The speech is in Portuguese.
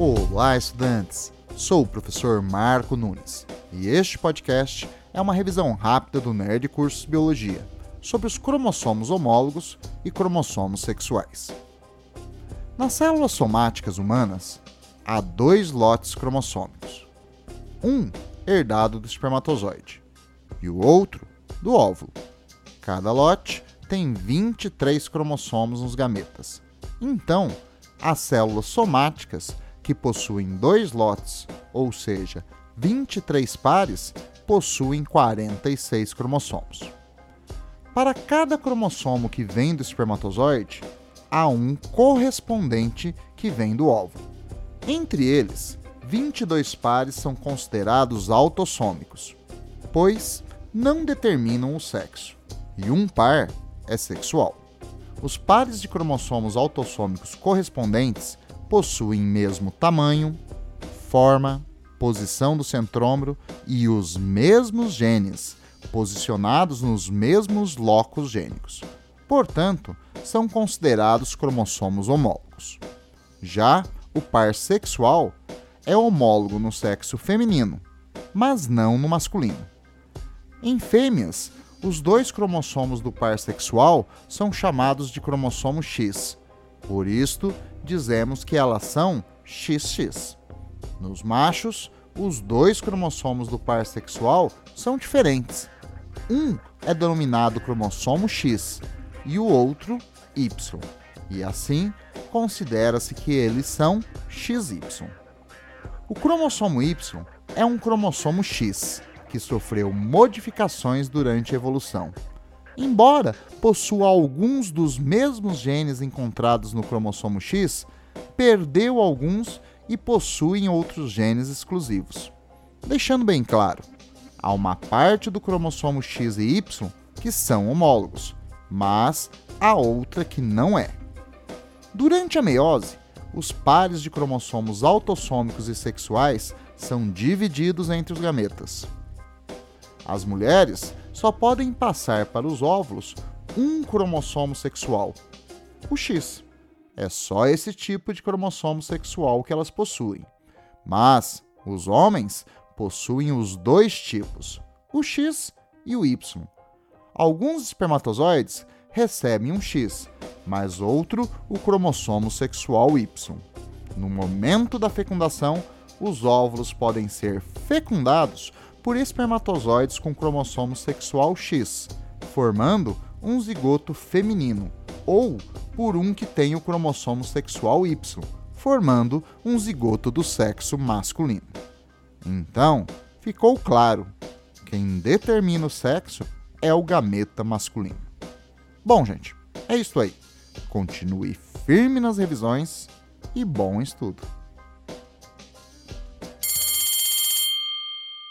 Olá, estudantes! Sou o professor Marco Nunes e este podcast é uma revisão rápida do Nerd Cursos Biologia sobre os cromossomos homólogos e cromossomos sexuais. Nas células somáticas humanas, há dois lotes cromossômicos. Um herdado do espermatozoide e o outro do óvulo. Cada lote tem 23 cromossomos nos gametas. Então, as células somáticas que possuem dois lotes, ou seja, 23 pares, possuem 46 cromossomos. Para cada cromossomo que vem do espermatozoide, há um correspondente que vem do óvulo. Entre eles, 22 pares são considerados autossômicos, pois não determinam o sexo, e um par é sexual. Os pares de cromossomos autossômicos correspondentes possuem mesmo tamanho, forma, posição do centrômero e os mesmos genes, posicionados nos mesmos locos gênicos. Portanto, são considerados cromossomos homólogos. Já o par sexual é homólogo no sexo feminino, mas não no masculino. Em fêmeas, os dois cromossomos do par sexual são chamados de cromossomo X. Por isto, dizemos que elas são XX. Nos machos, os dois cromossomos do par sexual são diferentes. Um é denominado cromossomo X e o outro Y, e assim considera-se que eles são XY. O cromossomo Y é um cromossomo X que sofreu modificações durante a evolução. Embora possua alguns dos mesmos genes encontrados no cromossomo X, perdeu alguns e possui outros genes exclusivos. Deixando bem claro, há uma parte do cromossomo X e Y que são homólogos, mas há outra que não é. Durante a meiose, os pares de cromossomos autossômicos e sexuais são divididos entre os gametas. As mulheres só podem passar para os óvulos um cromossomo sexual, o X. É só esse tipo de cromossomo sexual que elas possuem. Mas os homens possuem os dois tipos, o X e o Y. Alguns espermatozoides recebem um X, mas outro o cromossomo sexual Y. No momento da fecundação, os óvulos podem ser fecundados por espermatozoides com cromossomo sexual X, formando um zigoto feminino, ou por um que tem o cromossomo sexual Y, formando um zigoto do sexo masculino. Então, ficou claro: quem determina o sexo é o gameta masculino. Bom, gente, é isso aí. Continue firme nas revisões e bom estudo.